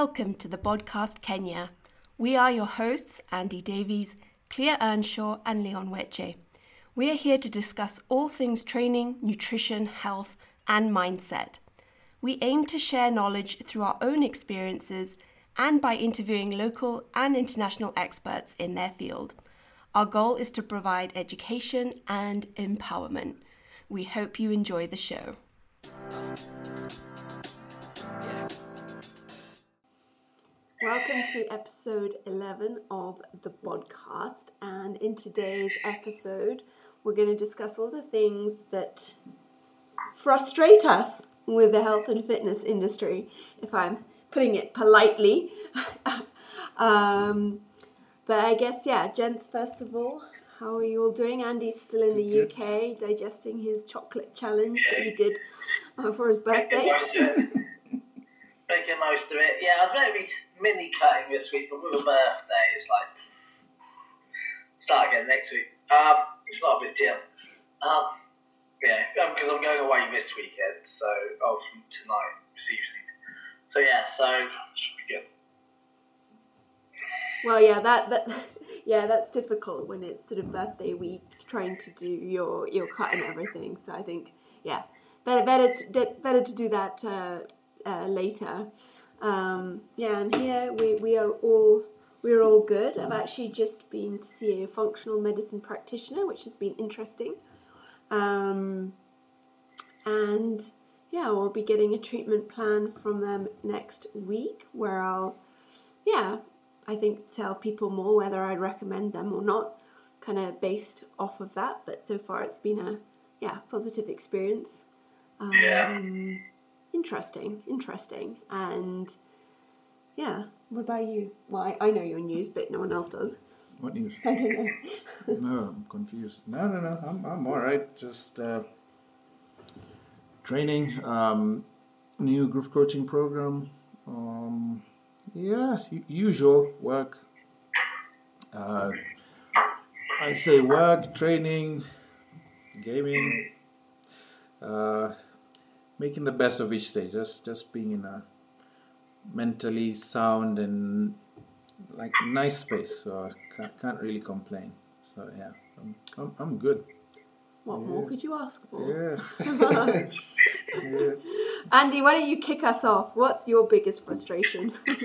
Welcome to the Bodcast Kenya. We are your hosts, Andy Davies, Clea Earnshaw, and Leon Weche. We are here to discuss all things training, nutrition, health, and mindset. We aim to share knowledge through our own experiences and by interviewing local and international experts in their field. Our goal is to provide education and empowerment. We hope you enjoy the show. Welcome to episode 11 of the Bodcast. And in today's episode, we're going to discuss all the things that frustrate us with the health and fitness industry, if I'm putting it politely. um, but I guess, yeah, gents, first of all, how are you all doing? Andy's still in the UK digesting his chocolate challenge that he did uh, for his birthday. Making most of it. Yeah, I was be mini cutting this week, but with a birthday, it's like start again next week. Um, it's not a big deal. Um, yeah, because I'm going away this weekend, so oh, from tonight this evening. So yeah, so should be good. Well, yeah, that that yeah, that's difficult when it's sort of birthday week, trying to do your your cut and everything. So I think yeah, better better to, better to do that uh, uh, later. Um, yeah, and here we we are all we're all good. I've actually just been to see a functional medicine practitioner, which has been interesting. Um, and yeah, we'll be getting a treatment plan from them next week, where I'll yeah I think tell people more whether I'd recommend them or not, kind of based off of that. But so far, it's been a yeah positive experience. Um, Yeah. Interesting, interesting, and yeah. What about you? Well, I, I know your news, but no one else does. What news? I don't know. No, I'm confused. No, no, no. I'm, I'm all right. Just uh, training, um, new group coaching program. Um, yeah, usual work. Uh, I say work, training, gaming, uh, making the best of each day. Just, just being in a mentally sound and like nice space. So I can't, can't really complain. So yeah, I'm, I'm, I'm good. What more could you ask for? Yeah. yeah. Andy, why don't you kick us off? What's your biggest frustration?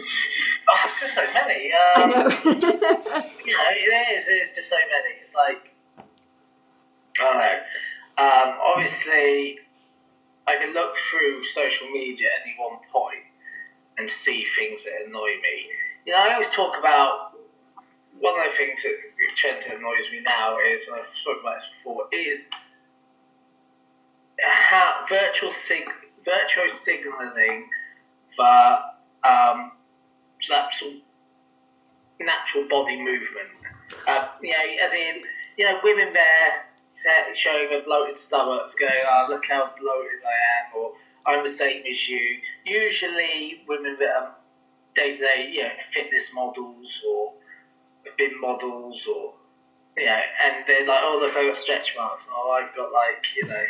Oh, it's just so many. I Um, know. you know, it is. It's just so many. It's like I don't know. Um, obviously, I can look through social media at any one point and see things that annoy me. You know, I always talk about one of the things that trend that annoys me now is, and I've spoken about this before, is how virtual sig- virtual signaling for um, natural, natural body movement. Uh, you know, as in, you know, women there showing their bloated stomachs, going, "Oh, ah, look how bloated I am," or "I'm the same as you." Usually, women that are day-to-day, you know, fitness models or bin models, or you know, and they're like, "Oh, look, I've got stretch marks," or "I've got like, you know."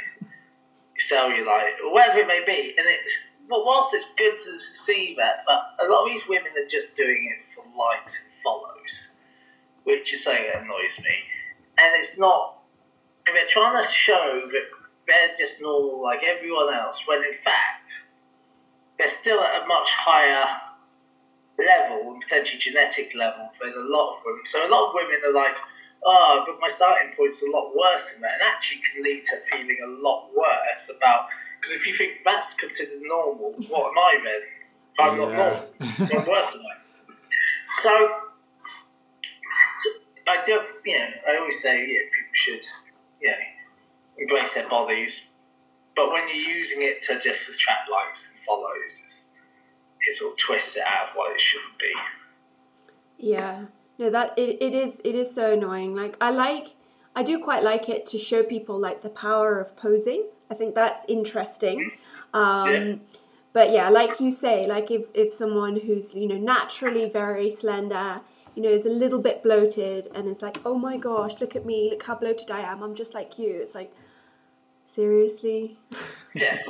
cellulite or whatever it may be. And it's well, whilst it's good to see that, but a lot of these women are just doing it for likes and follows, which is something that annoys me. And it's not. They're trying to show that they're just normal like everyone else, when in fact they're still at a much higher level, and potentially genetic level, than a lot of women. So a lot of women are like, oh, but my starting point's a lot worse than that, and actually can lead to feeling a lot worse about. Because if you think that's considered normal, what am I then? I'm not normal. So I'm worse than that. So, so I do, you know, I always say yeah, people should, you know, embrace their bodies, but when you're using it to just attract likes and follows, it's, it sort of twists it out of what it should be. Yeah. No, that it, it is it is so annoying. Like I like I do quite like it to show people like the power of posing. I think that's interesting. Um Yeah. but yeah, like you say, like if, if someone who's, you know, naturally very slender, you know, is a little bit bloated and is like, Oh my gosh, look at me, look how bloated I am, I'm just like you. It's like seriously? Yeah.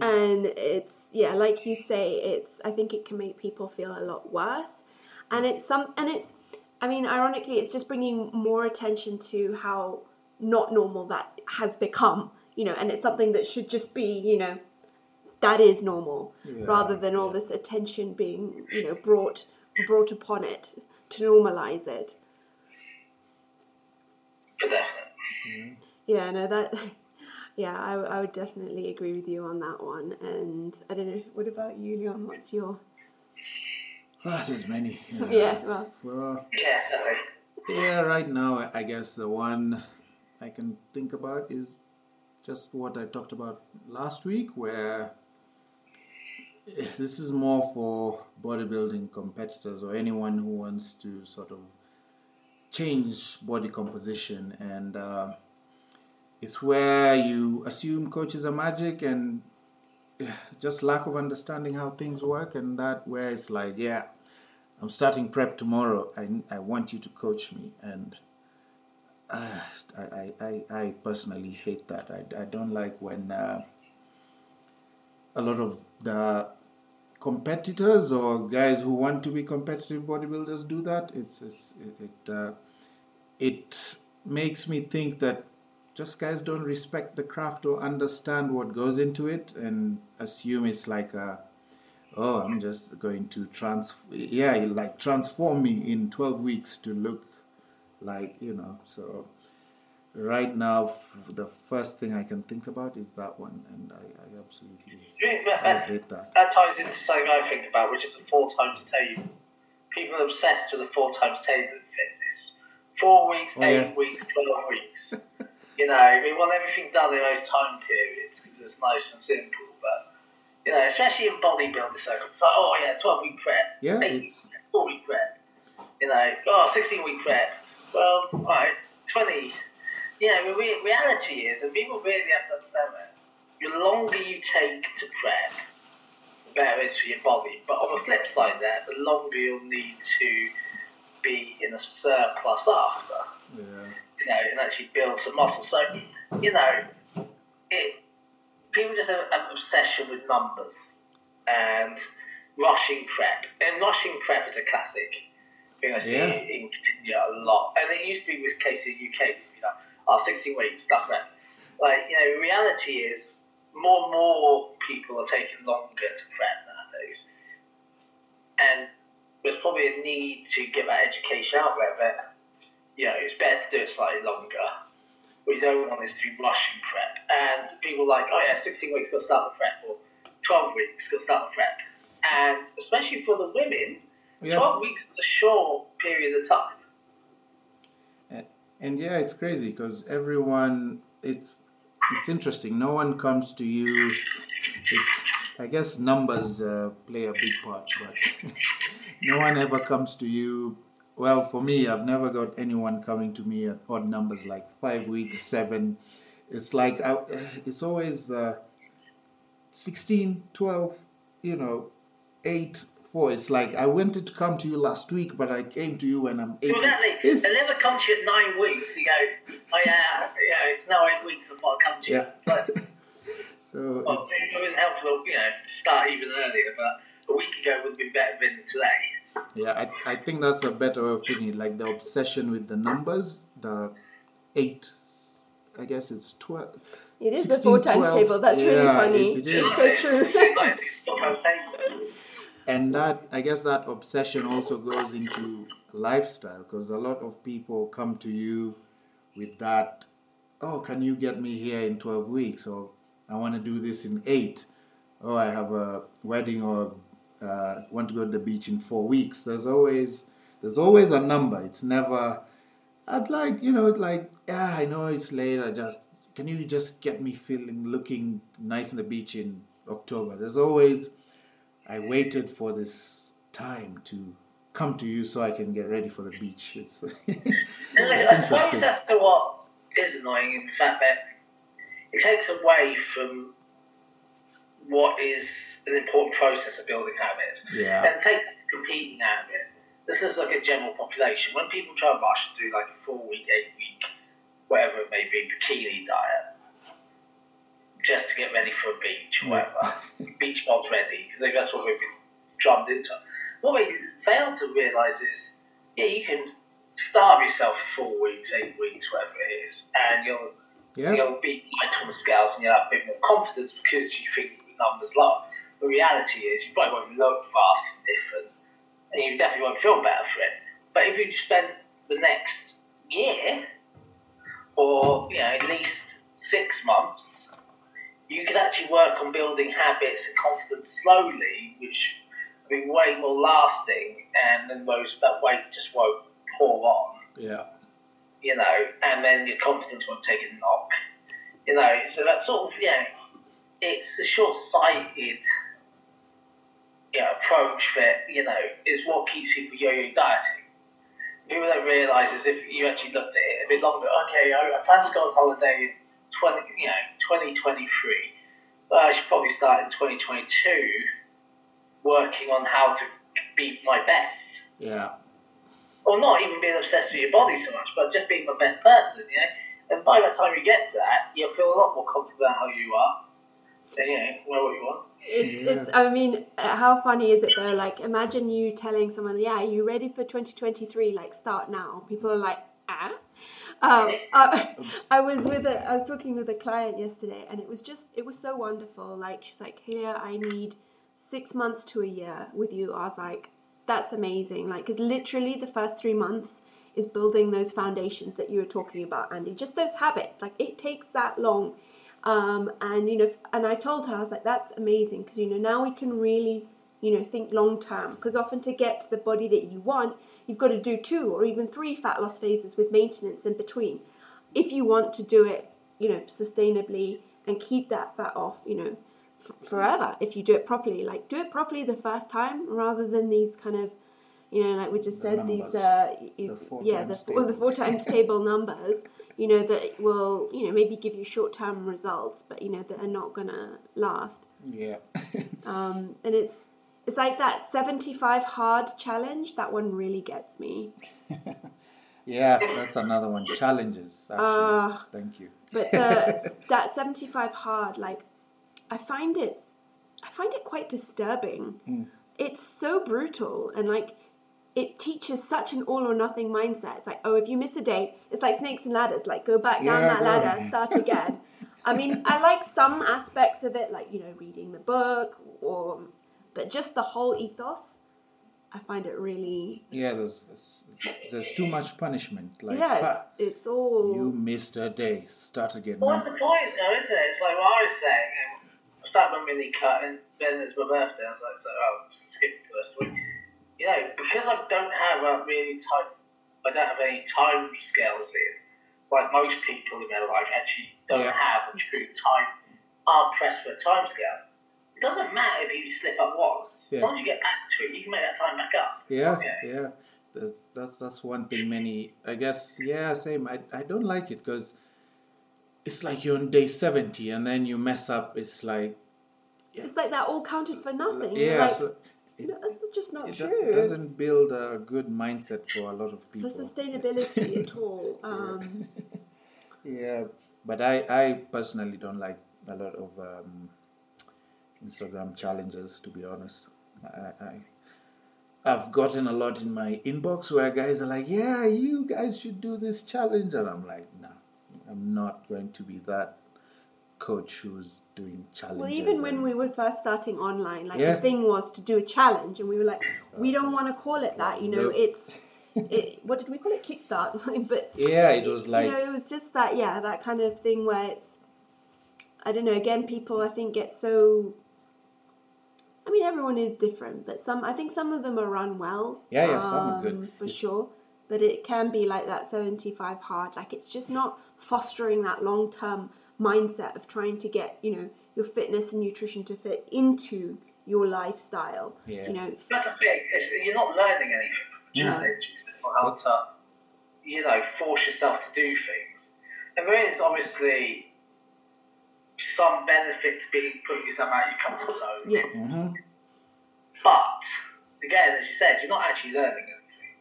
and it's yeah like you say it's i think it can make people feel a lot worse and it's some and it's i mean ironically it's just bringing more attention to how not normal that has become you know and it's something that should just be you know that is normal Yeah, rather than all yeah. this attention being you know brought brought upon it to normalize it For definite. Yeah, no, that. Yeah, I, I would definitely agree with you on that one. And I don't know, what about you, Leon? What's your. Ah, there's many. Yeah, well, Well, Yeah, yeah, right now, I guess the one I can think about is just what I talked about last week, where this is more for bodybuilding competitors or anyone who wants to sort of change body composition. And uh, it's where you assume coaches are magic and just lack of understanding how things work. And that where it's like yeah i'm starting prep tomorrow. I, I want you to coach me. And uh, I, I, I, I personally hate that. I, I don't like when uh, a lot of the competitors or guys who want to be competitive bodybuilders do that? It's, it's it it, uh, it makes me think that just guys don't respect the craft or understand what goes into it and assume it's like a oh i'm just going to trans yeah like transform me in 12 weeks to look like you know so right now f- the first thing i can think about is that one and i, I absolutely I hate that that ties into something I think about, which is the four times table. People are obsessed with the four times table in fitness. Four weeks, Oh, eight yeah. weeks, twelve weeks. you know, we want everything done in those time periods because it's nice and simple. But you know, especially in bodybuilding circles, it's like, oh yeah, twelve week prep, Yeah, eight week prep, four week prep. You know, oh, 16 week prep. Well, all right, twenty. You know, the re- reality is, and people really have to understand that, the longer you take to prep, the better it is for your body. But on the flip side, there, the longer you'll need to be in a surplus after, yeah you know, and actually build some muscle. So, you know, it people just have an obsession with numbers and rushing prep. And rushing prep is a classic thing I see Yeah. in Kenya a lot. And it used to be with case in the UK, it used to be like, oh, 16 weeks, stuff prep. Like, you know, reality is more and more people are taking longer to prep nowadays. And there's probably a need to get that education out there that, you know, it's better to do it slightly longer. We don't want this to be rushing prep. And people are like, oh yeah, 16 weeks got to start the prep, or 12 weeks got to start the prep. And especially for the women, yeah 12 weeks is a short period of time. And, yeah, it's crazy because everyone, it's it's interesting. No one comes to you. It's I guess numbers uh, play a big part, but no one ever comes to you. Well, for me, I've never got anyone coming to me at odd numbers like five weeks, seven. It's like I, it's always uh, 16, 12, you know, 8, 4. It's like I wanted to come to you last week, but I came to you when I'm 8. Exactly. It's- They never come to you at nine weeks. You go, oh yeah, yeah, it's now eight weeks before I come to you. Yeah. But so well, it's, it would help to, you know, start even earlier. But a week ago would have been better than today. yeah, I, I think that's a better way of putting it. Like the obsession with the numbers, the eight, I guess it's twelve. it is the four times 12. table. That's really funny. it- it is. So true. And that I guess that obsession also goes into lifestyle because a lot of people come to you with that. Oh, can you get me here in twelve weeks? Or I want to do this in eight. Oh, I have a wedding or uh, want to go to the beach in four weeks. There's always there's always a number. It's never. I'd like you know it's like yeah I know it's late. I just can you just get me feeling looking nice on the beach in October. There's always I waited for this time to come to you so I can get ready for the beach. It's, it's interesting. that's what is annoying in the fact that it takes away from what is an important process of building habits. Yeah. And take competing out of it. This is like a general population. When people try and rush and do like a four week, eight week, whatever it may be, bikini diet, just to get ready for a beach or whatever. beach mods ready, because that's what we've been drummed into. What we fail to realise is, yeah, you can starve yourself for four weeks, eight weeks, whatever it is, and you'll Yeah. you'll be light on the scales and you'll have a bit more confidence because you think the numbers low. The reality is you probably won't look vastly different and you definitely won't feel better for it. But if you spend the next year or you know at least six months, you can actually work on building habits and confidence slowly, which will be way more lasting, and then those that weight just won't pour on Yeah. you know, and then your confidence won't take a knock, you know. So that sort of, yeah, it's a short-sighted, you know, approach that you know is what keeps people yo-yo dieting. People don't realise is if you actually looked at it a bit longer. Okay, I, I plan to go on holiday in twenty, you know, twenty twenty-three. Well, I should probably start in twenty twenty-two, working on how to be my best Yeah. or not even being obsessed with your body so much, but just being the best person, you know. And by the time you get to that, you'll feel a lot more confident about how you are. And, you know, know what you want. It's, Yeah. it's. I mean, uh, how funny is it though? Like, imagine you telling someone, "Yeah, are you ready for 2023? Like, start now." People are like, "Ah." Um, I, I was with a. I was talking with a client yesterday, and it was just. It was so wonderful. Like, she's like, "Here, I need six months to a year with you." I was like, "That's amazing!" Like, because literally the first three months is building those foundations that you were talking about, Andy. Just those habits. Like, it takes that long. Um, and you know, and I told her I was like, "That's amazing," because you know now we can really, you know, think long term. Because often to get to the body that you want, you've got to do two or even three fat loss phases with maintenance in between. If you want to do it, you know, sustainably and keep that fat off, you know, f- forever. If you do it properly, like do it properly the first time rather than these kind of, you know, like we just The said, these, uh, y- The four yeah, the four, the four times table numbers you know that will you know maybe give you short term results but you know that are not gonna last Yeah. um, and it's it's like that 75 hard challenge that one really gets me yeah, that's another one. Challenges, actually. Ah. Thank you. but the that 75 hard like i find it's i find it quite disturbing it's so brutal and like it teaches such an all or nothing mindset it's like oh if you miss a date it's like snakes and ladders like go back down Yeah, that ladder start again i mean i like some aspects of it like you know reading the book or but just the whole ethos i find it really Yeah, there's, there's, there's too much punishment. Like, yeah "Ha, it's, it's all you missed a day. Start again. What's the point, though, isn't it? It's like what I was saying. you I started my mini cut, and then it's my birthday. I was like, so, oh, skip the first week. You know, because I don't have a really tight, I don't have any time scales in, like most people in their life actually don't Yeah. have a true time, aren't pressed for a time scale. It doesn't matter if you slip up once. As long as you get back to it, you can make that time back up. Yeah, Yeah. yeah. That's that's that's one thing. Many, I guess. Yeah, same. I I don't like it because it's like you're on day seventy and then you mess up. It's like it's like that all counted for nothing yeah, like, so it, no, that's just not true. it doesn't build a good mindset for a lot of people for sustainability at all. Um, Yeah, but I I personally don't like a lot of um, Instagram challenges. To be honest, I, I I've gotten a lot in my inbox where guys are like, "Yeah, you guys should do this challenge," and I'm like, "No, I'm not going to be that coach who's doing challenges." well, even when we were first starting online, like Yeah. the thing was to do a challenge, and we were like, uh, we don't want to call it that. You know, Nope. it's it, what did we call it? Kickstart. but yeah, it was like you know, it was just that yeah, that kind of thing where it's I don't know. Again, people I think get so. I mean, everyone is different, but some I think some of them are run well. Yeah, yeah, some are good. um, for It's- sure. But it can be like that seventy-five hard. Like it's just not fostering that long-term mindset of trying to get you know your fitness and nutrition to fit into your lifestyle. Yeah. You know, That's the thing. It's, you're not learning anything from the challenge. It's not how to, you know, force yourself to do things. And there is obviously some benefit to being putting yourself out of your comfort zone. yeah, Mhm. But again, as you said, you're not actually learning anything.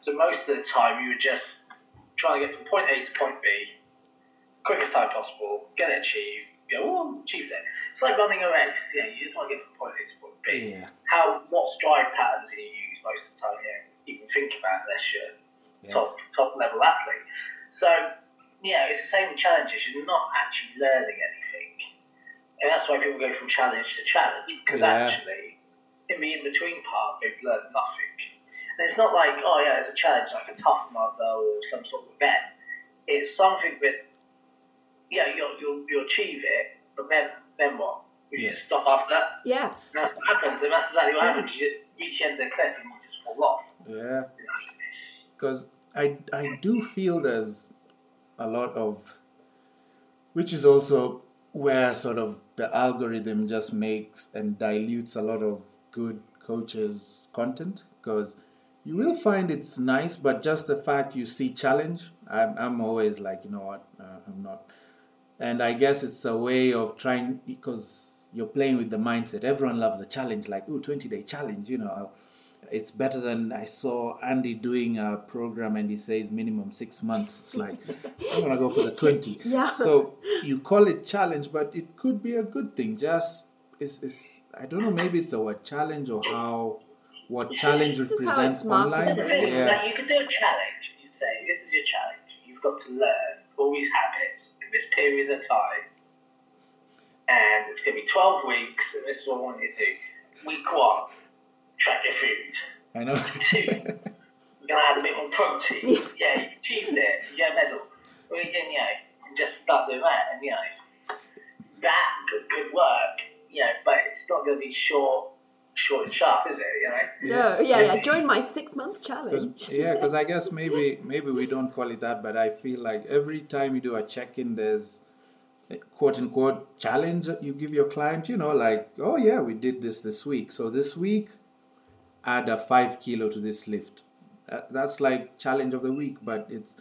So most of the time, you were just trying to get from point A to point B, quickest time possible, get it achieved, go, oh, achieve that. It's like running a race. You know, you just want to get from point A to point B. Yeah. How what stride patterns do you use most of the time? You know, even think about unless you're Yeah. top top level athlete. So yeah, it's the same with challenges. You're not actually learning anything, and that's why people go from challenge to challenge because Yeah. actually in the in between part they've learned nothing. And it's not like oh yeah, it's a challenge like a tough mudder or some sort of event. It's something that yeah you'll you'll, you'll achieve it, but then then what? You Yeah. just stop after that. Yeah. And that's what happens, and that's exactly what Yeah. happens. You just reach the end of the cliff and you just fall off. Yeah. Because I, I do feel there's a lot of, which is also where sort of the algorithm just makes and dilutes a lot of good coaches' content. Because you will find it's nice, but just the fact you see challenge, I'm, I'm always like, you know what, uh, I'm not. And I guess it's a way of trying, because you're playing with the mindset. Everyone loves a challenge, like, ooh, 20 day challenge, you know it's better than I saw Andy doing a program and he says minimum six months. It's like I'm gonna go for the twenty. Yeah. So you call it challenge, but it could be a good thing. Just it's, it's I don't know. Maybe it's the word challenge or how what challenge It's just how represents it's online. marketed. The thing is Yeah. that you could do a challenge. You'd say, this is your challenge. You've got to learn all these habits in this period of time. And it's going to be 12 weeks, and this is what I want you to do. Week one, track your food. I know. Two, we're going to add a bit more protein. yeah, you achieved it. You get a medal. Well, you can, you know, you just start doing that, and, you know, that could, could work, you know, but it's not going to be short, short and sharp, is it, you know? No, yeah, Yes. yeah. Join my six month challenge. yeah, because I guess maybe maybe we don't call it that, but I feel like every time you do a check-in, there's a quote unquote challenge that you give your client. You know, like oh yeah, we did this this week, so this week add a five kilo to this lift. That, that's like challenge of the week, but it's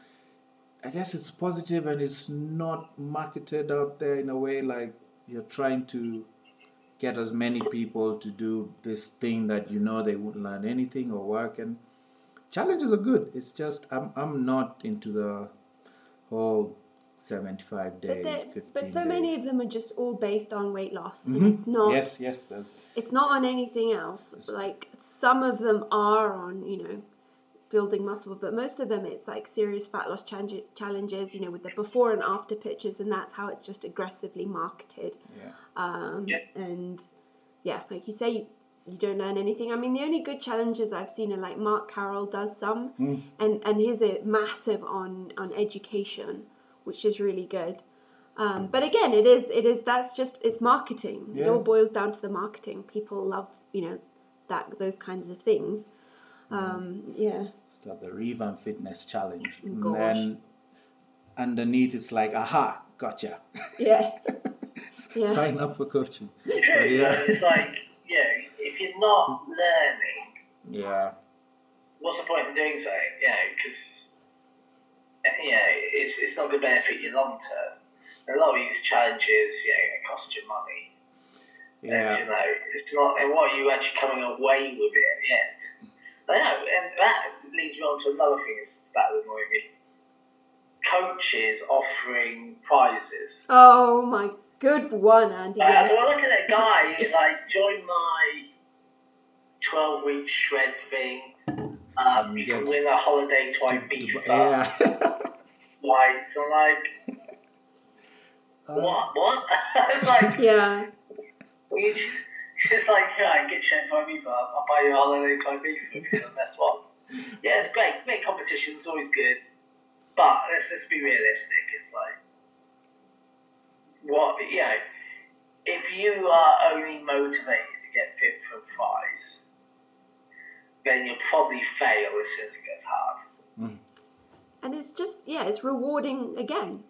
I guess it's positive and it's not marketed out there in a way like you're trying to get as many people to do this thing that you know they wouldn't learn anything or work and challenges are good it's just i'm, I'm not into the whole 75 days they're- 15 but so days. many of them are just all based on weight loss. and Mhm. It's not. yes yes that's It's not on anything else. Like some of them are on, you know, building muscle, but most of them it's like serious fat loss chan- challenges. You know, with the before and after pictures, and that's how it's just aggressively marketed. yeah Um, Yeah. And yeah, like you say, you, you don't learn anything. I mean, the only good challenges I've seen are like Mark Carroll does some, and and his a massive on on education, which is really good. Um, but again, it is it is that's just it's marketing. It all boils down to the marketing. People love you know that those kinds of things. Um, yeah, start the revamp fitness challenge and then underneath it's like aha gotcha yeah, yeah. sign up for coaching True. But yeah. It's like, you know, if you're not learning, yeah what's the point in doing so? You know, because you know, it's, it's not going to benefit you long term. A lot of these challenges, you know, it cost you money. And, yeah you know, it's not, and what are you actually coming away with it at the end? I know, and that leads me on to another thing that's, that would annoy me. Coaches offering prizes. Oh my good one, Andy. Uh, Yes. well, look at that guy. He's like, join my 12 week shred thing. Um, you can win a holiday to Ibiza. yeah Like, so I'm like, what? What? it's like, Yeah, well, you just, it's like, yeah, get shred to Ibiza. I'll, I'll buy you a holiday to Ibiza if you're the best one. Yeah, it's great. Great competition. It's always good. But let's, let's be realistic. It's like, what, you know, if you are only motivated to get fit for a prize, then you'll probably fail as soon as it gets hard. And it's just yeah, it's rewarding again.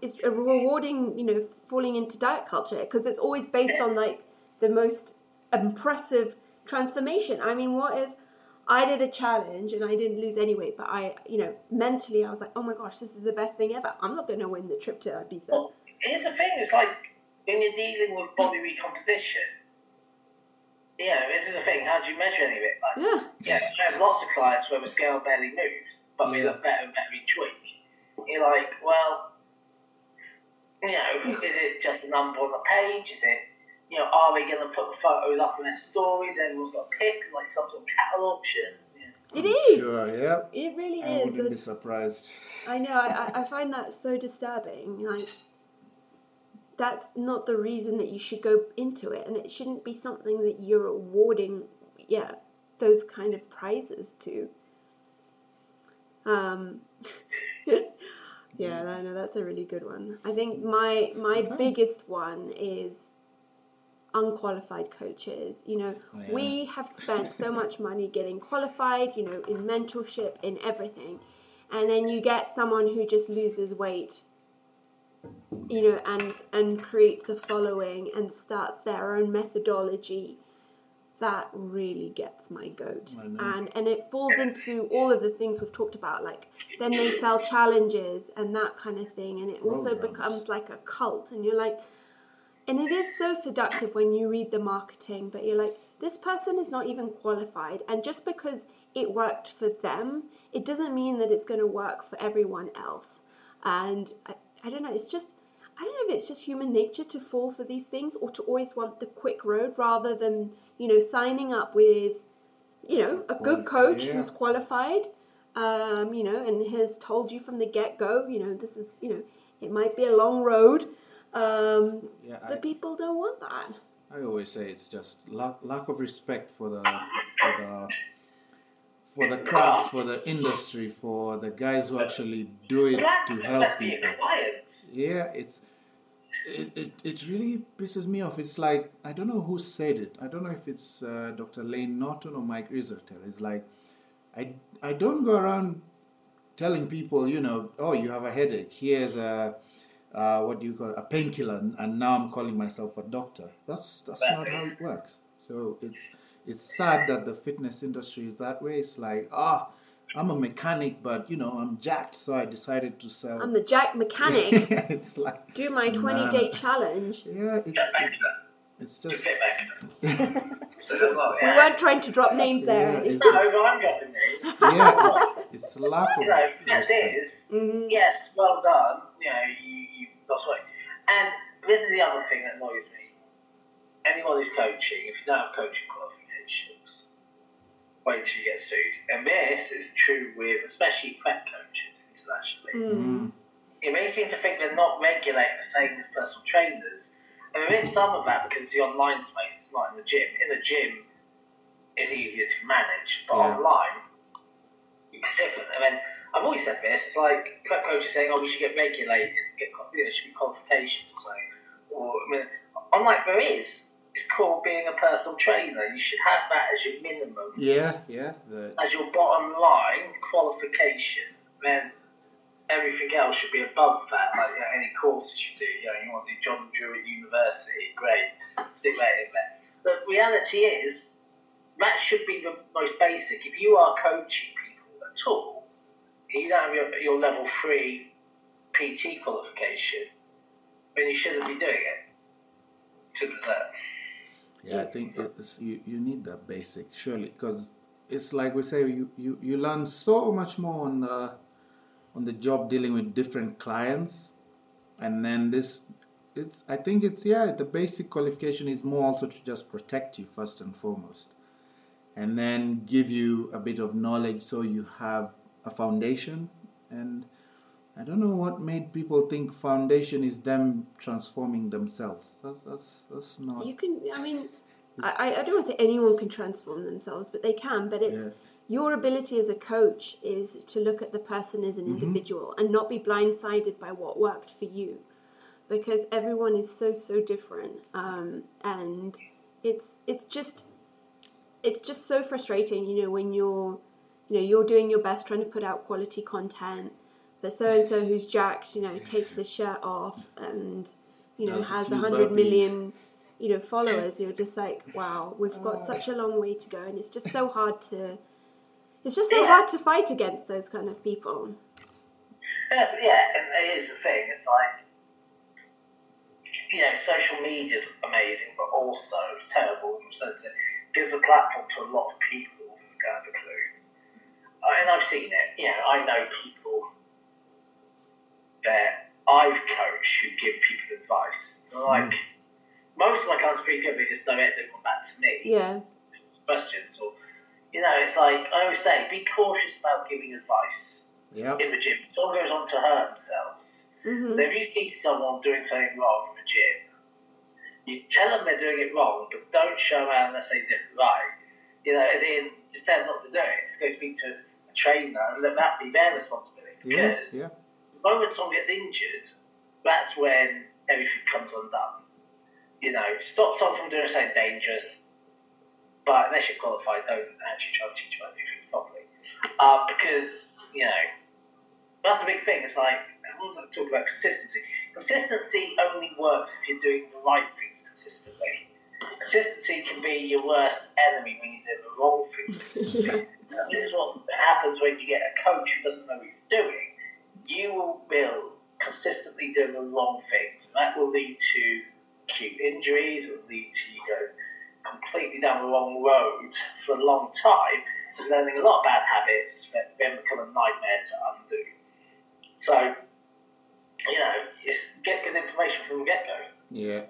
It's a rewarding, you know, falling into diet culture because it's always based on like the most impressive transformation. I mean, what if I did a challenge and I didn't lose any weight, but I, you know, mentally I was like, oh my gosh, this is the best thing ever. I'm not going to win the trip to Ibiza. Well, here's the thing: it's like when you're dealing with body recomposition. yeah, this is the thing. How do you measure any of it? Like, Yeah, yeah, I have lots of clients where the scale barely moves, but we Yeah. look better and better each week. You're like, well, You know, is it just a number on the page? Is it, you know, are they going to put the photos up in their stories? Everyone's got a pic, like some sort of cattle auction. Yeah. It I'm is. Sure, yeah. It really I is. wouldn't be surprised. I know. I, I- I find that so disturbing. Like, that's not the reason that you should go into it, and it shouldn't be something that you're awarding. Yeah, those kind of prizes to. Um, yeah, I know that's a really good one. I think my my Okay. biggest one is unqualified coaches. You know, Oh, yeah. we have spent so much money getting qualified. You know, in mentorship, in everything, and then you get someone who just loses weight. You know, and and creates a following and starts their own methodology. That really gets my goat, and and it falls into all of the things we've talked about. Like then they sell challenges and that kind of thing, and it also becomes like a cult. And you're like, and it is so seductive when you read the marketing, but you're like, this person is not even qualified. And just because it worked for them, it doesn't mean that it's going to work for everyone else. And I, I don't know, it's just, I don't know if it's just human nature to fall for these things or to always want the quick road rather than, you know, signing up with, you know, a good coach yeah. who's qualified, um, you know, and has told you from the get go, you know, this is, you know, it might be a long road. Um, Yeah, I, but people don't want that. I always say it's just lack, lack of respect for the for the for the craft, for the industry, for the guys who actually do it to help respect for your people. Yeah, it's it, it, it really pisses me off. It's like I don't know who said it. I don't know if it's uh, Dr. Layne Norton or Mike Israetel. It's like I I don't go around telling people, you know, oh, you have a headache. Here's a uh, what do you call it? a painkiller, and- and now I'm calling myself a doctor. That's that's not how it works. So it's it's sad that the fitness industry is that way. It's like ah. I'm a mechanic, but you know I'm jacked, so I decided to sell. I'm the Jack mechanic. it's like Do my 20 Nah. day challenge. yeah, it's Get it's, it's just fit back to that. So there's a lot, We weren't trying to drop names there. Yeah, It's it's- No, but I'm dropping names. yeah, it's, it's lack of You know, as respect. is, Mhm. yes, well done. You know, you, you lost weight. And this is the other thing that annoys me. Anyone who's coaching, if you don't have coaching qualifications, wait till you get sued. And this is true with especially prep coaches internationally. Mm. It may seem to think they're not regulated the same as personal trainers. And there is some of that because it's the online space, it's not in the gym. In the gym, it's easier to manage, but Yeah. online, it's different. And then I've always said this, it's like prep coaches saying, oh, we should get regulated, get, you know, there should be qualifications or something. Or, I mean, I'm like, there is. It's called being a personal trainer. You should have that as your minimum Yeah, yeah. The, as your bottom line qualification, then everything else should be above that. Like you know, any courses you do, you know, you want to do John Druitt University, great, stick that in there. The reality is that should be the most basic. If you are coaching people at all, you don't have your, your level three PT qualification, then you shouldn't be doing it. To that. Yeah, I think it's you, you need that basic surely because it's like we say you, you, you learn so much more on the on the job dealing with different clients, and then this it's I think it's yeah the basic qualification is more also to just protect you first and foremost, and then give you a bit of knowledge so you have a foundation and. I don't know what made people think foundation is them transforming themselves. That's that's that's not. You can, I mean, I, I don't want to say anyone can transform themselves, but they can. But it's Yeah. your ability as a coach is to look at the person as an individual and not be blindsided by what worked for you, because everyone is so so different, um, and it's it's just it's just so frustrating, you know, when you're you know you're doing your best trying to put out quality content, but so and so who's jacked, you know, takes his shirt off and you know Does has a few hundred burpees. million you know followers. You're just like, wow, we've got oh. such a long way to go, and it's just so hard to. It's just so Yeah. hard to fight against those kind of people. Yes, yeah, and it is the thing. It's like, you know, social media's amazing, but also it's terrible in the sense it gives a platform to a lot of people who don't have a clue. And I've seen it. You know, I know people that I've coached who give people advice. Like most of my clients speak up, they just directly come back to me Yeah. questions or you know, it's like I always say, be cautious about giving advice Yep. in the gym. Someone goes on to hurt themselves. hmm So if you see someone doing something wrong in the gym, you tell them they're doing it wrong, but don't show around unless they did it right. You know, as in, just tell them not to do it. Just go speak to a trainer and let that be their responsibility. Yeah. Because Yeah. Moment someone gets injured, that's when everything comes undone. You know, stop someone from doing something dangerous, but unless you're qualified, don't actually try to teach them how to do things properly. Uh, because, you know, that's the big thing. It's like, everyone's like talking about consistency. Consistency only works if you're doing the right things consistently. Consistency can be your worst enemy when you do the wrong things. yeah. This is what happens when you get a coach who doesn't know what he's doing. You will will consistently do the wrong things. And that will lead to acute injuries, it will lead to you go completely down the wrong road for a long time, and learning a lot of bad habits that then become a nightmare to undo. So, you know, just get good information from the get go. Yeah.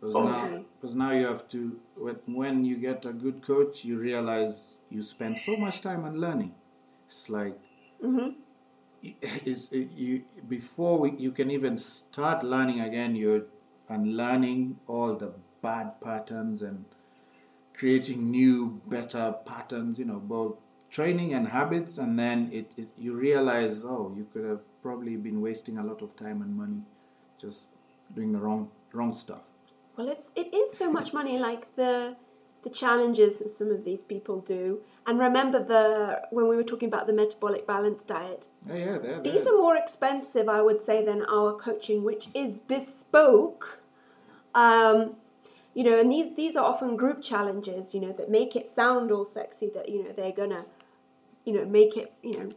Because now, because now you have to, when, when you get a good coach, you realize you spend so much time on learning. It's like, hmm it, you, before we, you can even start learning again, you're unlearning all the bad patterns and creating new, better patterns, you know, both training and habits. And then it, it you realize, oh, you could have probably been wasting a lot of time and money just doing the wrong, wrong stuff. Well, it's it is so much money, like the the challenges that some of these people do. And remember the when we were talking about the metabolic balance diet, Yeah, yeah, they're, these they're- are more expensive, I would say, than our coaching, which is bespoke. Um, you know, and these these are often group challenges, you know, that make it sound all sexy. That you know they're gonna, you know, make it you know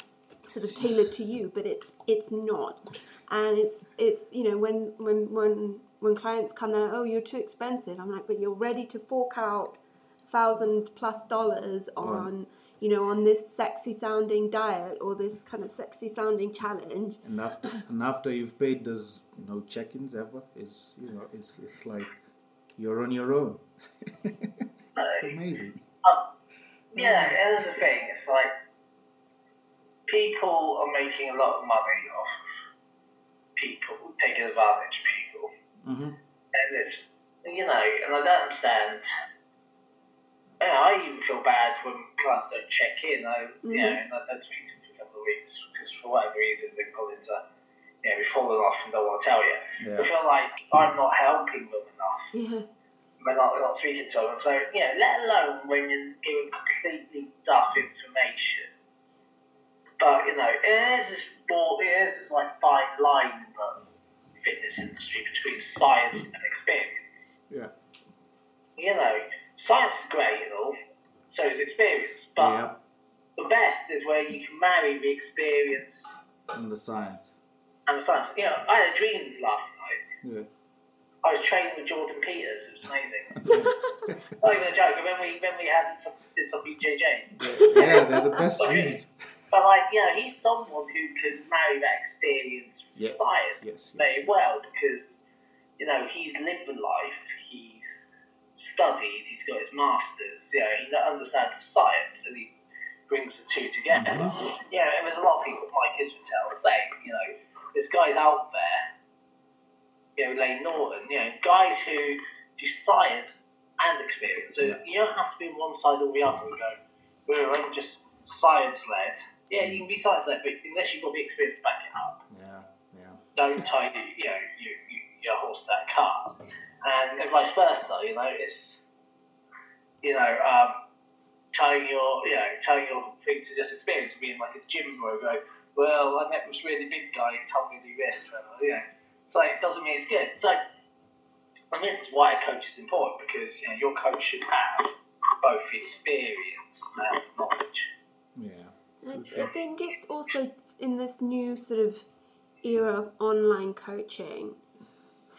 sort of tailored to you, but it's it's not. And it's it's you know when when when when clients come in, oh you're too expensive. I'm like, but you're ready to fork out thousand plus dollars on you know on this sexy sounding diet or this kind of sexy sounding challenge. And after, and after you've paid, there's no check-ins ever. It's you know, it's it's like you're on your own. it's amazing. Yeah, and that's the thing. It's like people are making a lot of money off people taking advantage of people, hmm and it's you know, and I don't understand. You know, I even feel bad when clients don't check in. I, you know, and I don't speak to them for a couple of weeks because for whatever reason they've gone into, you know, we've fallen off and don't want to tell you. I feel like I'm not helping them enough. Yeah. We're not, we're not speaking to them. So, you know, let alone when you're giving completely duff information. But, you know, it is this ball, it is this like fine line in the fitness industry between science and experience. Yeah. You know, science is great and all, so is experience. But Yeah. the best is where you can marry the experience And the science. and the science. You know, I had a dream last night. Yeah. I was training with Jordan Peters. It was amazing. Not even a joke. When we when we had some, did some BJJ, yeah, they're the best dreams. but like you know, he's someone who can marry that experience with Yes. science Yes. very yes. well because you know he's lived the life, studied, he's got his masters. You know, he understands science and he brings the two together. Mhm. Yeah, and there's a lot of people my kids would tell saying, you know, there's guys out there, you know, Layne Norton, you know, guys who do science and experience. So Yeah. you don't have to be on one side or the other and go, I'm just science led. Yeah, you can be science led, but unless you've got the experience to back it up, Yeah. Yeah. don't tie you, you know, you, you, your horse to that cart. And, and vice versa, you know, it's, you know, um, telling your, you know, telling your thing to just experience being like a gym bro, go, well, I met this really big guy who told me to do this, whatever, you know. So it doesn't mean it's good. So, and this is why a coach is important because, you know, your coach should have both experience and knowledge. Yeah. I, I think it's also in this new sort of era of online coaching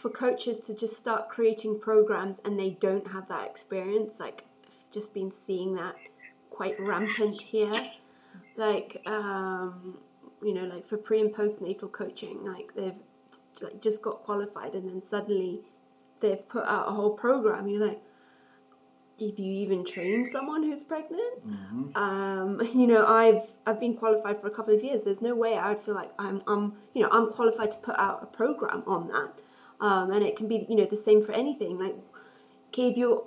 for coaches to just start creating programs and they don't have that experience. Like, I've just been seeing that quite rampant here. Like, um, you know, like for pre and postnatal coaching, like they've like, just got qualified and then suddenly they've put out a whole program. You're like, if you even train someone who's pregnant, Mm-hmm. um, you know, I've I've been qualified for a couple of years. There's no way I would feel like I'm I'm you know I'm qualified to put out a program on that, um, and it can be you know the same for anything. Like, okay, if you're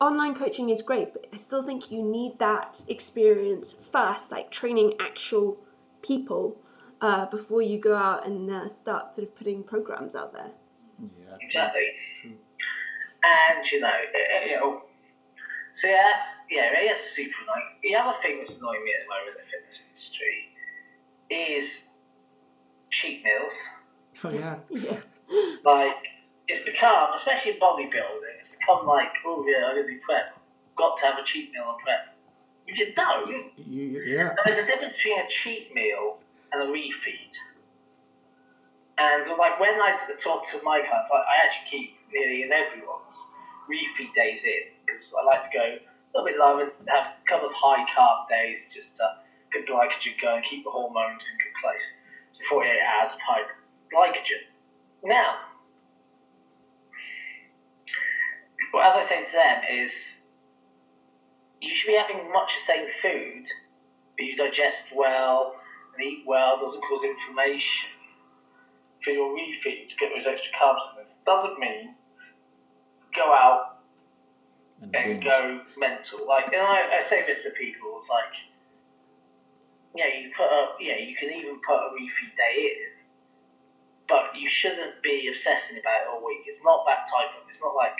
online coaching is great, but I still think you need that experience first, like training actual people uh, before you go out and uh, start sort of putting programs out there. Yeah. Exactly. True. And you know, uh, you know, so yeah, that's, yeah, that's super annoying. The other thing that's annoying me at the moment in the fitness industry is cheat meals. Oh yeah. Yeah. Like it's become, especially in bodybuilding, it's become like, oh yeah, I'm gonna do prep. Got to have a cheat meal on prep. You don't, You, yeah. There's a difference between a cheat meal and a refeed. And like when I talk to my clients, I, I actually keep nearly in everyone's refeed days in because I like to go a little bit lower and have a couple of high carb days just to get glycogen going, keep the hormones in good place. So 48 hours of high glycogen. Now, well, as I say to them is you should be having much the same food, but you digest well and eat well, doesn't cause inflammation for your refeed to get those extra carbs in. it. Doesn't mean go out And and go mental. Like, and I, I say this to people, it's like, yeah, you put a, yeah, you can even put a refeed day in, but you shouldn't be obsessing about it all week. It's not that type of, it's not like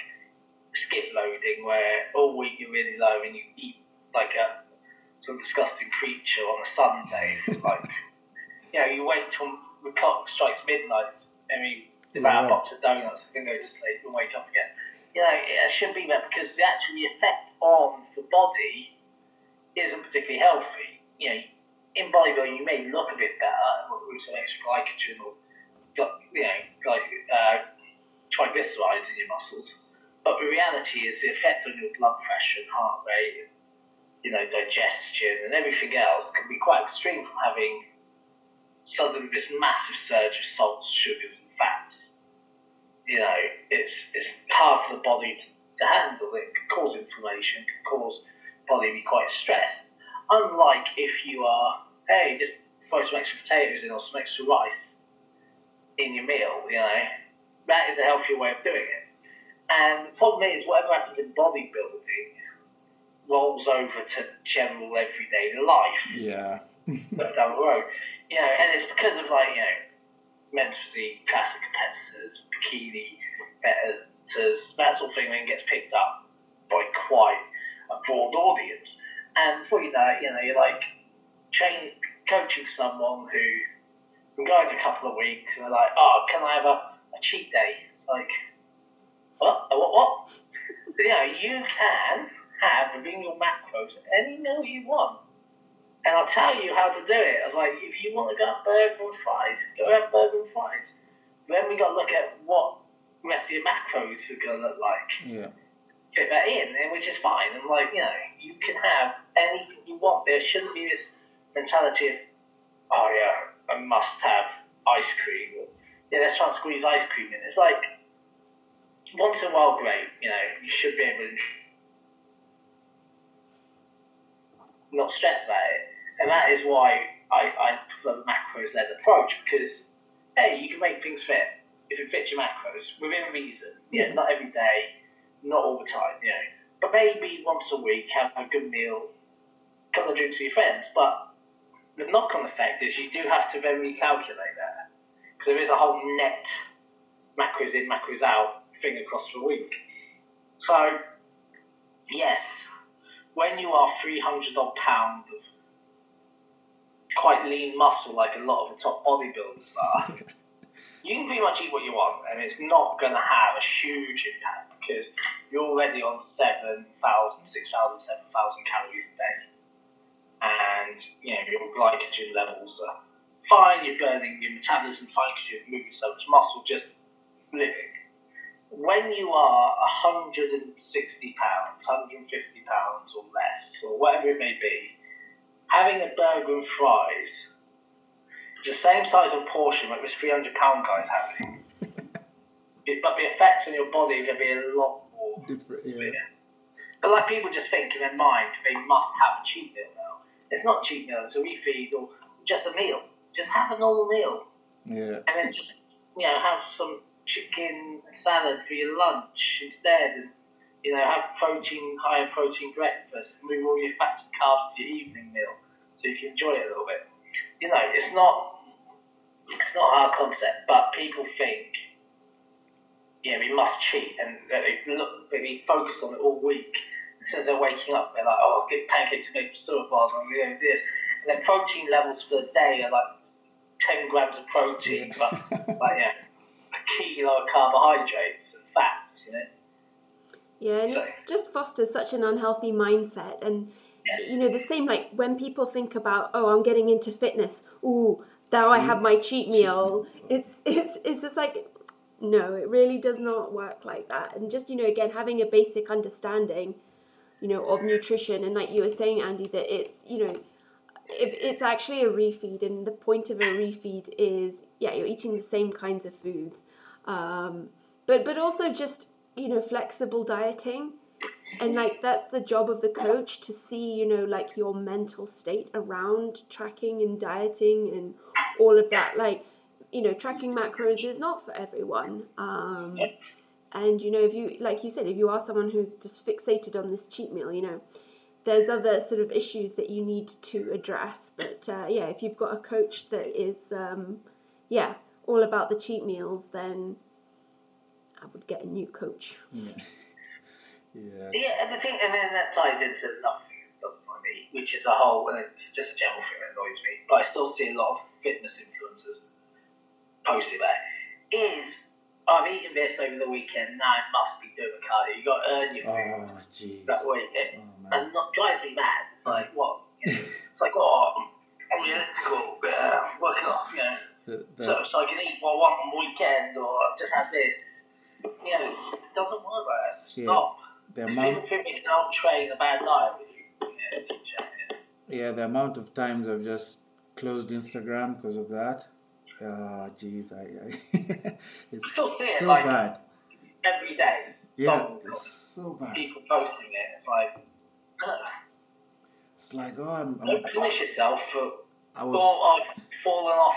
skip loading where all week you're really low and you eat like a some disgusting creature on a Sunday. like, you know, you wait till the clock strikes midnight and you devour a box of donuts and then go to sleep and wake up again. You know, it should be that because the actual effect on the body isn't particularly healthy. You know, in bodybuilding you may look a bit better with some extra glycogen or gl- you know, like uh, triglycerides in your muscles. But the reality is the effect on your blood pressure and heart rate, you know, digestion and everything else can be quite extreme from having suddenly this massive surge of salts, sugars, and fats. You know, it's it's hard for the body to, to handle. It can cause inflammation, can cause the body to be quite stressed. Unlike if you are, hey, just throw some extra potatoes in or some extra rice in your meal, you know, that is a healthier way of doing it. And the problem is, whatever happens in bodybuilding rolls over to general everyday life Yeah. but down the road. You know, and it's because of like, you know, men's physique, classic competitors, bikini competitors, that sort of thing then gets picked up by quite a broad audience. And for you know you know, you're like train coaching someone who been going a couple of weeks and they're like, Oh, can I have a, a cheat day? It's like what? What what? So, you know, you can have within your macros any meal you want. And I'll tell you how to do it. I was like, if you want to go have burger and fries, go have burger and fries. Then we got to look at what the rest of your macros are going to look like. Yeah. Fit that in, and which is fine. And like, you know, you can have anything you want. There shouldn't be this mentality of, oh yeah, I must have ice cream. Yeah, let's try and squeeze ice cream in. It's like, once in a while, great. You know, you should be able to not stress about it. And that is why I, I prefer the macros led approach because, hey, you can make things fit if it fits your macros within reason. Yeah, not every day, not all the time, you know. But maybe once a week, have a good meal, couple of drinks with your friends. But the knock on effect is you do have to then recalculate that. Because there is a whole net macros in, macros out thing across the week. So, yes, when you are 300 odd pounds of quite lean muscle, like a lot of the top bodybuilders are, you can pretty much eat what you want, and it's not going to have a huge impact because you're already on 7,000, 6,000, 7,000 calories a day. Glycogen levels are fine, you're burning your metabolism fine because you're moving so much muscle just living. When you are 160 pounds, 150 pounds or less, or whatever it may be, having a burger and fries the same size of portion like this 300 pound guy's having. it, but the effects on your body are going to be a lot more. Different, yeah. But like people just think in their mind they must have a cheat meal. It's not a cheat meal, it's a refeed or just a meal. Just have a normal meal. Yeah. And then just, you know, have some chicken and salad for your lunch instead. And, you know, have protein, higher protein breakfast. Move all your fats and carbs to your evening meal so you can enjoy it a little bit. You know, it's not, it's not our concept, but people think, yeah we must cheat, and they look, they focus on it all week. As they're waking up, they're like, oh, I'll get pancakes and maple syrup bars, I'm going to do this. And their protein levels for the day are like 10 grams of protein, but like, yeah, a kilo of carbohydrates and fats, you know. Yeah, and it's just fosters such an unhealthy mindset. And, you know, the same like when people think about, oh, I'm getting into fitness, ooh, now I have my cheat meal. It's, it's, it's just like, no, it really does not work like that. And just, you know, again, having a basic understanding, you know, of nutrition. And like you were saying, Andy, that it's, you know, if it's actually a refeed, and the point of a refeed is, yeah, you're eating the same kinds of foods, um, but but also just you know flexible dieting, and like that's the job of the coach to see you know like your mental state around tracking and dieting and all of that. Like you know, tracking macros is not for everyone. Um, and you know, if you like you said, if you are someone who's just fixated on this cheat meal, you know there's other sort of issues that you need to address. But uh, yeah, if you've got a coach that is, um, yeah, all about the cheat meals, then I would get a new coach. Yeah. yeah. Yeah, and the thing, and then that ties into another thing that doesn't annoy me, which is a whole, and it's just a general thing that annoys me, but I still see a lot of fitness influencers posting that, is I've eaten this over the weekend, now I must be cardio. you got to earn your food Oh, jeez. that weekend. Oh, and not drives me mad. It's like, what? You know, it's like, oh, I'm elliptical, uh, I'm working off, you know, The, the, so, so I can eat what I want on weekend, or I've just had this. You know, it doesn't work like that. Yeah. Stop. the If amount, people think can out train a bad diet with you, you know, teacher. yeah, the amount of times I've just closed Instagram because of that. Ah, jeez, I, I it's Still see it, so like- bad. Every day, Yeah, it's so bad. people posting it. It's like, ugh, It's like, oh, I'm, I'm don't punish yourself for I fall, was, I've fallen off,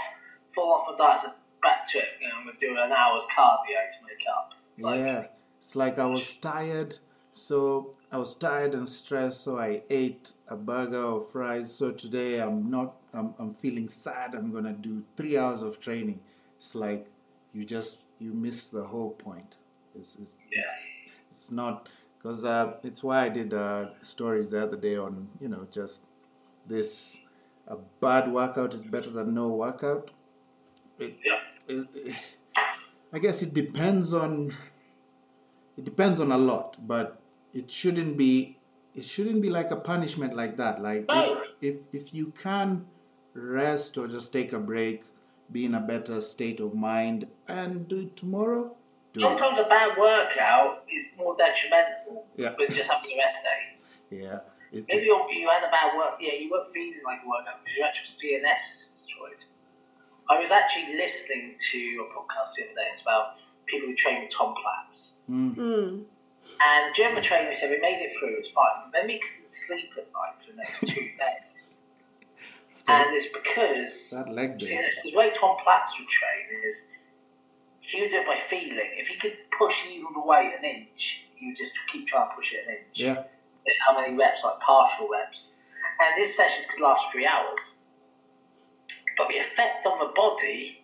fall off my diet, so back to it. You know, I'm gonna do an hour's cardio to make up. It's like, yeah, it's like I was tired, so I was tired and stressed, so I ate a burger or fries. So today I'm not, I'm, I'm feeling sad. I'm gonna do three hours of training. It's like you just you miss the whole point. It's it's, Yeah. it's, it's not because uh, it's why I did uh, stories the other day on you know just this a bad workout is better than no workout. It, Yeah. it, I guess it depends on it depends on a lot, but it shouldn't be it shouldn't be like a punishment like that. Like if, if if you can rest or just take a break, be in a better state of mind and do it tomorrow, do it. Sometimes a bad workout is more detrimental Yeah. than just having a rest day. Yeah. It, Maybe it's, you you had a bad work. Yeah, you weren't feeling like a workout because your actual CNS is destroyed. I was actually listening to a podcast the other day. It's about people who train with Tom Platz. mm, Mm. And during the training, we said we made it through. It was fine. But then we couldn't sleep at night for the next two days. And it's because that leg day. CNS, the way Tom Platz would train is he would do it by feeling. If he could push even the weight an inch, he would just keep trying to push it an inch Yeah. how many reps, like partial reps. And these sessions could last three hours. But the effect on the body,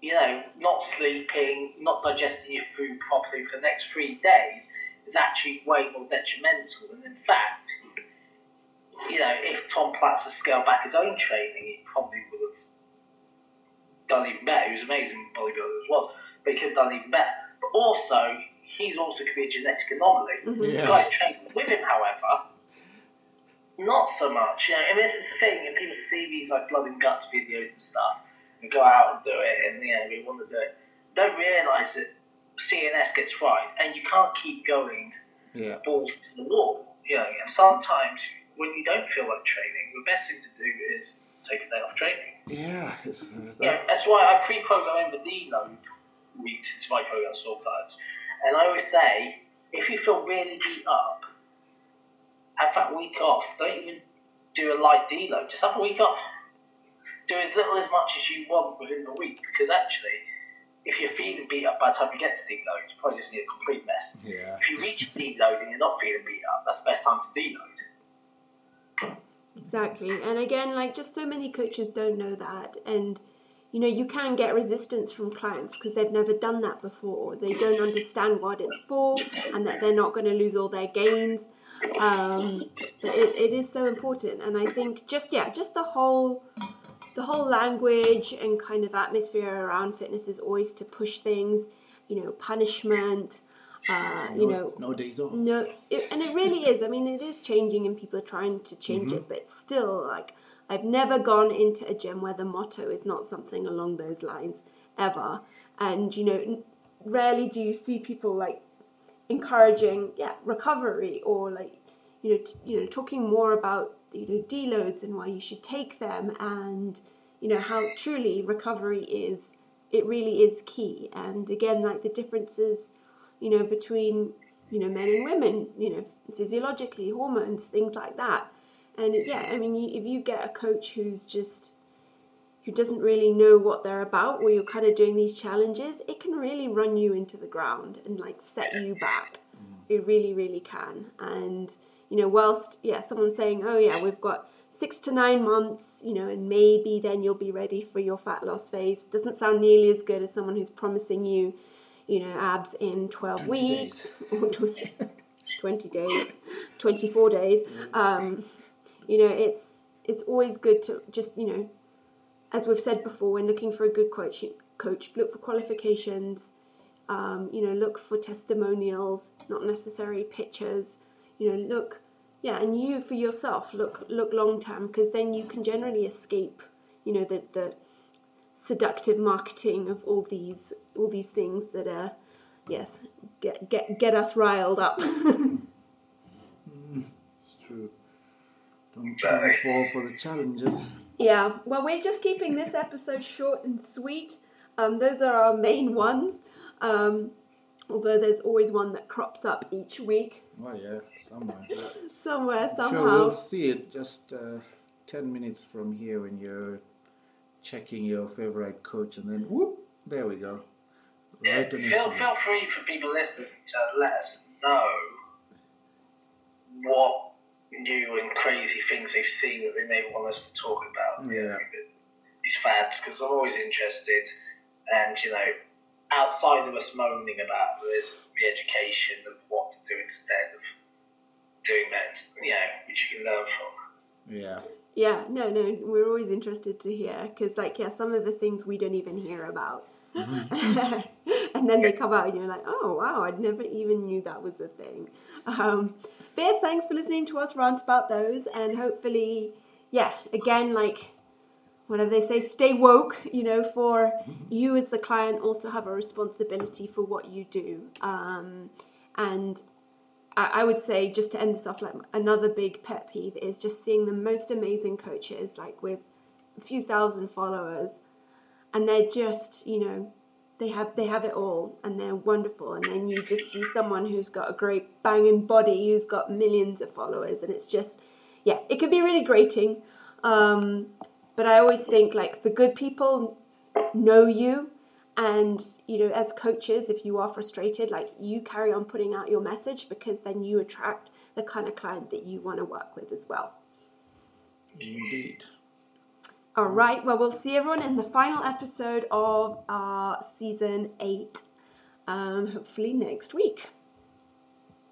you know, not sleeping, not digesting your food properly for the next three days, is actually way more detrimental. And in fact, you know, if Tom Platz had scaled back his own training, he probably would have done even better. He was an amazing bodybuilder as well, but he could have done even better. But also, he's also could be a genetic anomaly. Mhm. Yeah. The guys trained with him, however, not so much. You know, and this is the thing, and people see these like blood and guts videos and stuff, and go out and do it, and you know, they want to do it. Don't realise that CNS gets fried, and you can't keep going Yeah. balls to the wall. You know, and sometimes when you don't feel like training, the best thing to do is take a day off training. Yeah, uh, that, Yeah, that's why I pre-program the deload weeks into my program. And I always say, if you feel really beat up, have that week off. Don't even do a light deload. Just have a week off. Do as little as much as you want within the week. Because actually, if you're feeling beat up by the time you get to deload, you probably just need a complete mess. yeah. If you reach deload and you're not feeling beat up, that's the best time to deload. Exactly. And again, like just so many coaches don't know that. And, you know, you can get resistance from clients because they've never done that before. They don't understand what it's for and that they're not going to lose all their gains. Um, but it, it is so important. And I think just, yeah, just the whole. The whole language and kind of atmosphere around fitness is always to push things, you know, punishment, uh, you know, no days off. no, it, and it really is. I mean, it is changing, and people are trying to change it, but still, like, I've never gone into a gym where the motto is not something along those lines ever. And you know, rarely do you see people like encouraging, yeah, recovery or like, you know, t- you know, talking more about you know deloads and why you should take them, and you know how truly recovery is. It really is key. And again, like the differences you know, between, you know, men and women, you know, physiologically, hormones, things like that. And yeah, I mean, if you get a coach who's just, who doesn't really know what they're about, where you're kind of doing these challenges, it can really run you into the ground and like set you back. Mm. It really, really can. And, you know, whilst, yeah, someone's saying, oh, yeah, we've got six to nine months, you know, and maybe then you'll be ready for your fat loss phase, doesn't sound nearly as good as someone who's promising you, you know, abs in 12 20 weeks or 20, 20 days, 24 days. Um, you know, it's it's always good to just, you know, as we've said before, when looking for a good coach, coach look for qualifications, um, you know, look for testimonials, not necessarily pictures. You know, look, yeah, and you for yourself look look long term because then you can generally escape, you know, the the seductive marketing of all these all these things that are, yes, get get get us riled up. It's true. Don't, don't fall for the challenges. Yeah, well, we're just keeping this episode short and sweet. Um, those are our main ones. Um, although there's always one that crops up each week Oh yeah, somewhere. somewhere, somehow. Sure, we'll see it just uh, ten minutes from here when you're checking your favorite coach, and then whoop, there we go. Yeah, Right on feel, feel free for people listening to let us know what new and crazy things they've seen that they may want us to talk about. Yeah. These fads, because I'm always interested, and you know, outside of us moaning about this, the education of what to do instead of doing that, you know, which you can learn from. Yeah, Yeah, no, no, we're always interested to hear because, like, yeah, some of the things we don't even hear about. and then they come out and you're like, oh, wow, I never even knew that was a thing. Um, but yes, thanks for listening to us rant about those. And hopefully, yeah, again, like, whatever they say, stay woke, you know, for you as the client also have a responsibility for what you do. Um, and I would say, just to end this off, like another big pet peeve is just seeing the most amazing coaches, like with a few thousand followers, and they're just, you know, they have they have it all and they're wonderful, and then you just see someone who's got a great banging body, who's got millions of followers, and it's just, yeah, it can be really grating. Um, but I always think like the good people know you and you know as coaches if you are frustrated like you carry on putting out your message because then you attract the kind of client that you want to work with as well indeed. all right well we'll see everyone in the final episode of our season 8 um, hopefully next week